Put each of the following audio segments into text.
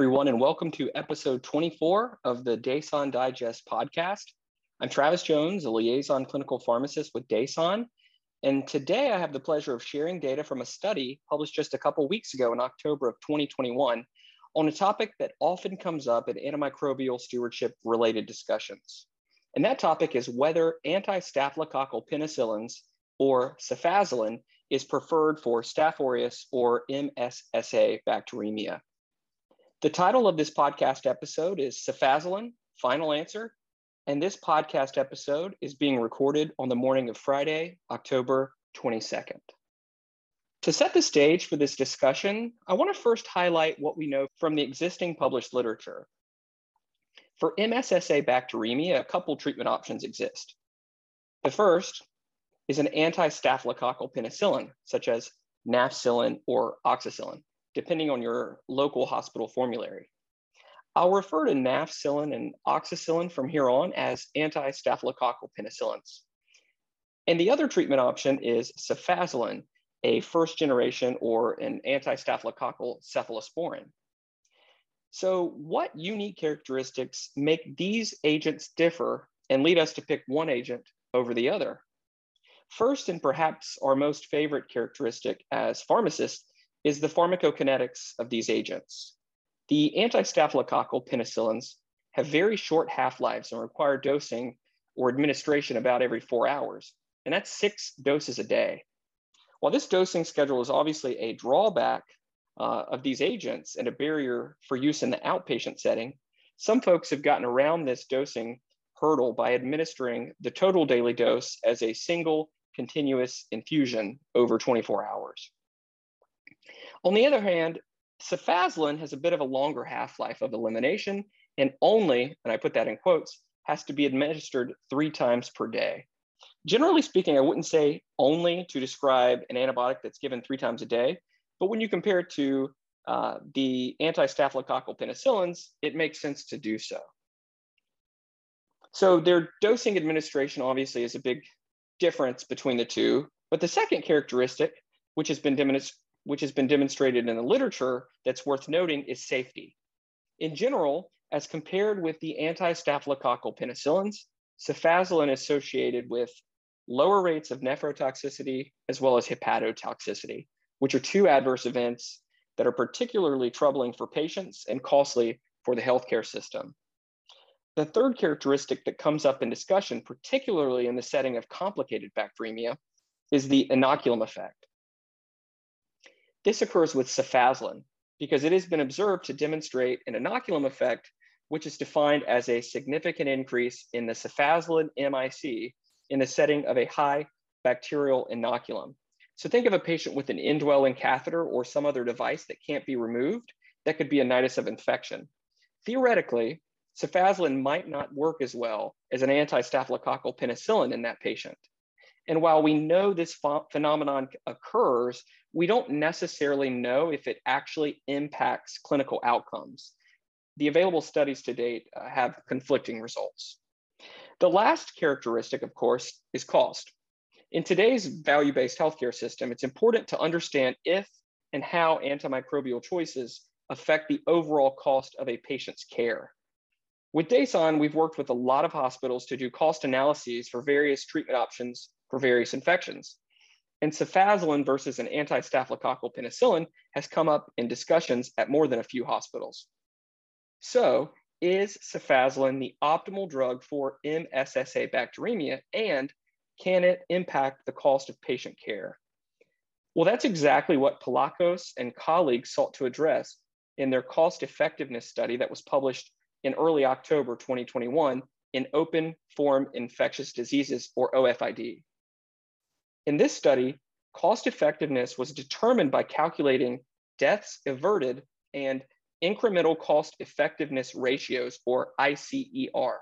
Everyone, and welcome to episode 24 of the DASON Digest podcast. I'm Travis Jones, a liaison clinical pharmacist with DASON. And today I have the pleasure of sharing data from a study published just a couple weeks ago in October of 2021 on a topic that often comes up in antimicrobial stewardship related discussions. And that topic is whether anti-staphylococcal penicillins or cefazolin is preferred for Staph aureus or MSSA bacteremia. The title of this podcast episode is Cefazolin, Final Answer, and this podcast episode is being recorded on the morning of Friday, October 22nd. To set the stage for this discussion, I want to first highlight what we know from the existing published literature. For MSSA bacteremia, a couple treatment options exist. The first is an anti-staphylococcal penicillin, such as nafcillin or oxacillin depending on your local hospital formulary. I'll refer to nafcillin and oxacillin from here on as anti-staphylococcal penicillins. And the other treatment option is cefazolin, a first generation or an anti-staphylococcal cephalosporin. So what unique characteristics make these agents differ and lead us to pick one agent over the other? First, and perhaps our most favorite characteristic as pharmacists, is the pharmacokinetics of these agents. The anti-staphylococcal penicillins have very short half-lives and require dosing or administration about every four hours, and that's six doses a day. While this dosing schedule is obviously a drawback uh, of these agents and a barrier for use in the outpatient setting, some folks have gotten around this dosing hurdle by administering the total daily dose as a single continuous infusion over 24 hours. On the other hand, cefazolin has a bit of a longer half-life of elimination and only, and I put that in quotes, has to be administered three times per day. Generally speaking, I wouldn't say only to describe an antibiotic that's given three times a day, but when you compare it to uh, the anti-staphylococcal penicillins, it makes sense to do so. So their dosing administration obviously is a big difference between the two, but the second characteristic, which has been demonstrated which has been demonstrated in the literature that's worth noting is safety. In general, as compared with the anti-staphylococcal penicillins, cefazolin is associated with lower rates of nephrotoxicity as well as hepatotoxicity, which are two adverse events that are particularly troubling for patients and costly for the healthcare system. The third characteristic that comes up in discussion, particularly in the setting of complicated bacteremia, is the inoculum effect. This occurs with cefazolin because it has been observed to demonstrate an inoculum effect, which is defined as a significant increase in the cefazolin MIC in the setting of a high bacterial inoculum. So think of a patient with an indwelling catheter or some other device that can't be removed. That could be a nidus of infection. Theoretically, cefazolin might not work as well as an anti-staphylococcal penicillin in that patient. And while we know this ph phenomenon occurs, we don't necessarily know if it actually impacts clinical outcomes. The available studies to date uh, have conflicting results. The last characteristic, of course, is cost. In today's value-based healthcare system, it's important to understand if and how antimicrobial choices affect the overall cost of a patient's care. With DASON, we've worked with a lot of hospitals to do cost analyses for various treatment options for various infections. And cefazolin versus an anti-staphylococcal penicillin has come up in discussions at more than a few hospitals. So is cefazolin the optimal drug for MSSA bacteremia and can it impact the cost of patient care? Well, that's exactly what Palacios and colleagues sought to address in their cost effectiveness study that was published in early October 2021 in Open Forum Infectious Diseases or OFID. In this study, cost effectiveness was determined by calculating deaths averted and incremental cost effectiveness ratios, or ICER.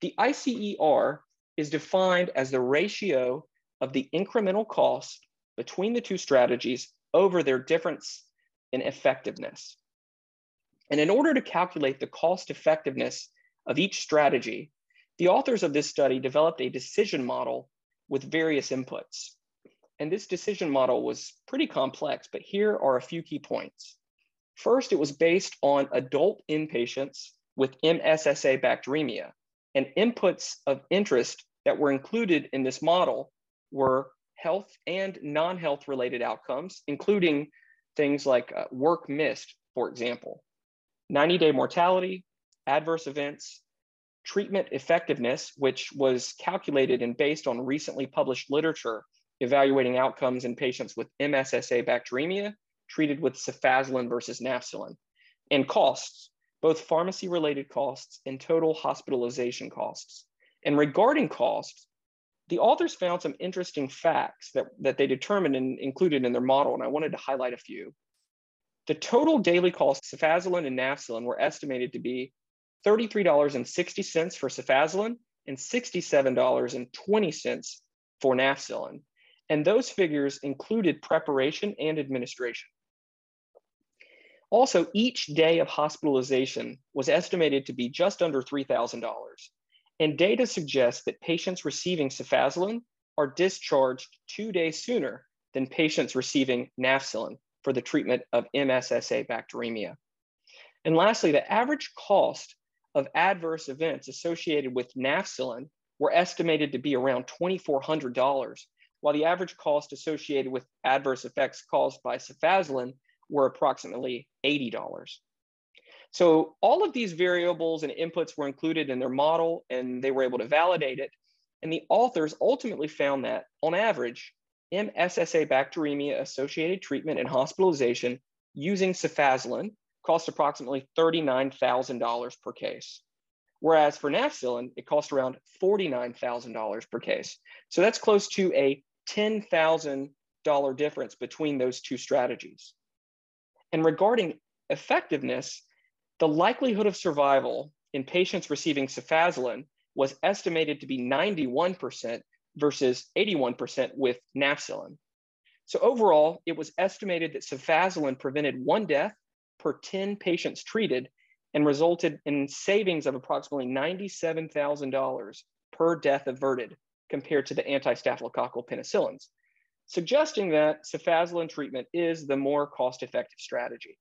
The ICER is defined as the ratio of the incremental cost between the two strategies over their difference in effectiveness. And in order to calculate the cost effectiveness of each strategy, the authors of this study developed a decision model with various inputs. And this decision model was pretty complex, but here are a few key points. First, it was based on adult inpatients with MSSA bacteremia, and inputs of interest that were included in this model were health and non-health related outcomes, including things like uh, work missed, for example, 90-day mortality, adverse events, treatment effectiveness, which was calculated and based on recently published literature evaluating outcomes in patients with MSSA bacteremia treated with cefazolin versus nafcillin, and costs, both pharmacy related costs and total hospitalization costs. And regarding costs, the authors found some interesting facts that, that they determined and included in their model, and I wanted to highlight a few. The total daily costs of cefazolin and nafcillin were estimated to be $33.60 for cefazolin and $67.20 for nafcillin. And those figures included preparation and administration. Also, each day of hospitalization was estimated to be just under $3,000. And data suggests that patients receiving cefazolin are discharged two days sooner than patients receiving nafcillin for the treatment of MSSA bacteremia. And lastly, the average cost of adverse events associated with nafcillin were estimated to be around $2,400, while the average cost associated with adverse effects caused by cefazolin were approximately $80. So all of these variables and inputs were included in their model and they were able to validate it. And the authors ultimately found that on average, MSSA bacteremia associated treatment and hospitalization using cefazolin cost approximately $39,000 per case. Whereas for nafcillin, it cost around $49,000 per case. So that's close to a $10,000 difference between those two strategies. And regarding effectiveness, the likelihood of survival in patients receiving cefazolin was estimated to be 91% versus 81% with nafcillin. So overall, it was estimated that cefazolin prevented one death per 10 patients treated and resulted in savings of approximately $97,000 per death averted compared to the anti-staphylococcal penicillins, suggesting that cefazolin treatment is the more cost-effective strategy.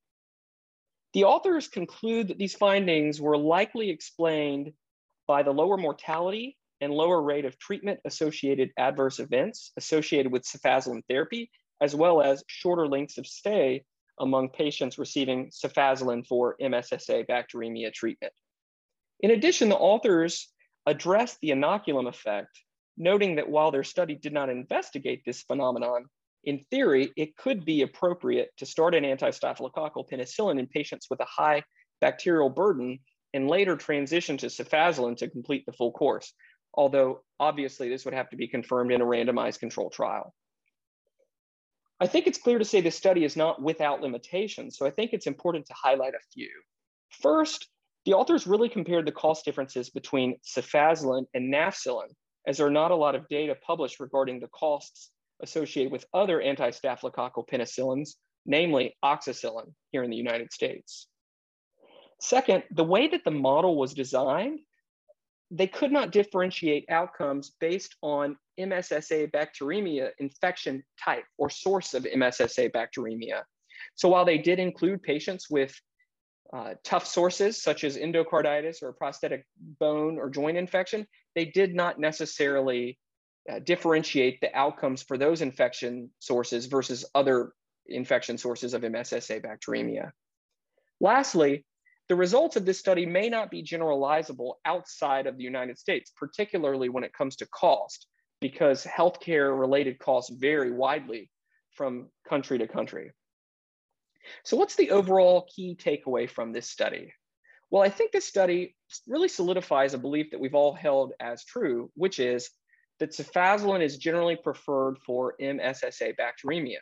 The authors conclude that these findings were likely explained by the lower mortality and lower rate of treatment associated adverse events associated with cefazolin therapy, as well as shorter lengths of stay among patients receiving cefazolin for MSSA bacteremia treatment. In addition, the authors addressed the inoculum effect, noting that while their study did not investigate this phenomenon, in theory, it could be appropriate to start an anti-staphylococcal penicillin in patients with a high bacterial burden and later transition to cefazolin to complete the full course. Although obviously this would have to be confirmed in a randomized control trial. I think it's clear to say this study is not without limitations, so I think it's important to highlight a few. First, the authors really compared the cost differences between cefazolin and nafcillin, as there are not a lot of data published regarding the costs associated with other anti-staphylococcal penicillins, namely oxacillin here in the United States. Second, the way that the model was designed, they could not differentiate outcomes based on MSSA bacteremia infection type or source of MSSA bacteremia. So while they did include patients with uh, tough sources such as endocarditis or prosthetic bone or joint infection, they did not necessarily uh, differentiate the outcomes for those infection sources versus other infection sources of MSSA bacteremia. Lastly, the results of this study may not be generalizable outside of the United States, particularly when it comes to cost, because healthcare related costs vary widely from country to country. So what's the overall key takeaway from this study? Well, I think this study really solidifies a belief that we've all held as true, which is that cefazolin is generally preferred for MSSA bacteremia,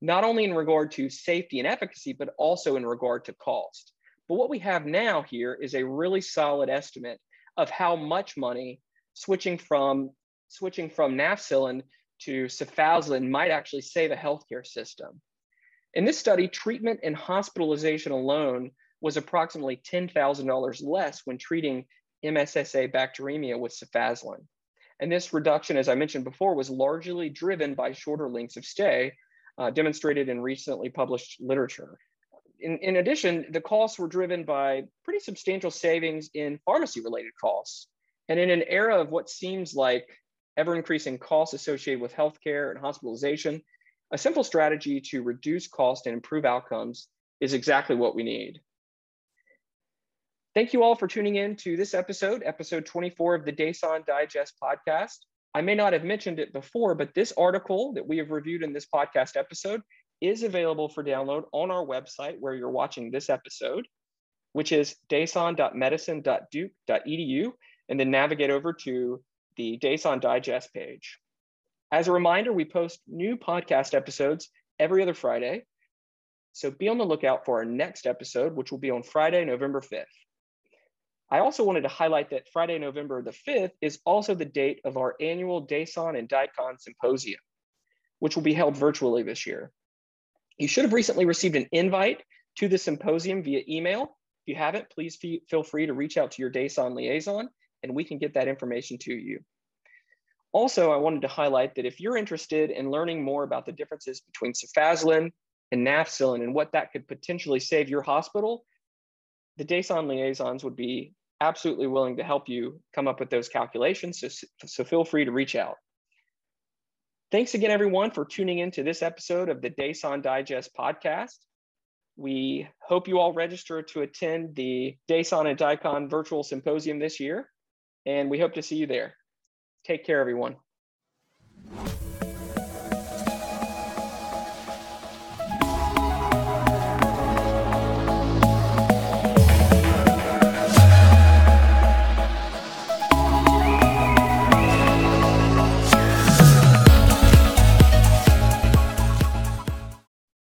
not only in regard to safety and efficacy, but also in regard to cost. But what we have now here is a really solid estimate of how much money switching from switching from nafcillin to cefazolin might actually save a healthcare system. In this study, treatment and hospitalization alone was approximately $10,000 less when treating MSSA bacteremia with cefazolin. And this reduction, as I mentioned before, was largely driven by shorter lengths of stay, uh, demonstrated in recently published literature. In, in addition, the costs were driven by pretty substantial savings in pharmacy related costs. And in an era of what seems like ever increasing costs associated with healthcare and hospitalization, a simple strategy to reduce cost and improve outcomes is exactly what we need. Thank you all for tuning in to this episode, episode 24 of the DASON Digest podcast. I may not have mentioned it before, but this article that we have reviewed in this podcast episode is available for download on our website where you're watching this episode, which is dason.medicine.duke.edu, and then navigate over to the DASON Digest page. As a reminder, we post new podcast episodes every other Friday. So be on the lookout for our next episode, which will be on Friday, November 5th. I also wanted to highlight that Friday, November the 5th is also the date of our annual DASON and DICON Symposium, which will be held virtually this year. You should have recently received an invite to the symposium via email. If you haven't, please feel free to reach out to your DASON liaison and we can get that information to you. Also, I wanted to highlight that if you're interested in learning more about the differences between cefazolin and nafcillin and what that could potentially save your hospital, the DASON liaisons would be absolutely willing to help you come up with those calculations. So, so feel free to reach out. Thanks again, everyone, for tuning in to this episode of the DASON Digest podcast. We hope you all register to attend the DASON and DICON virtual symposium this year, and we hope to see you there. Take care, everyone.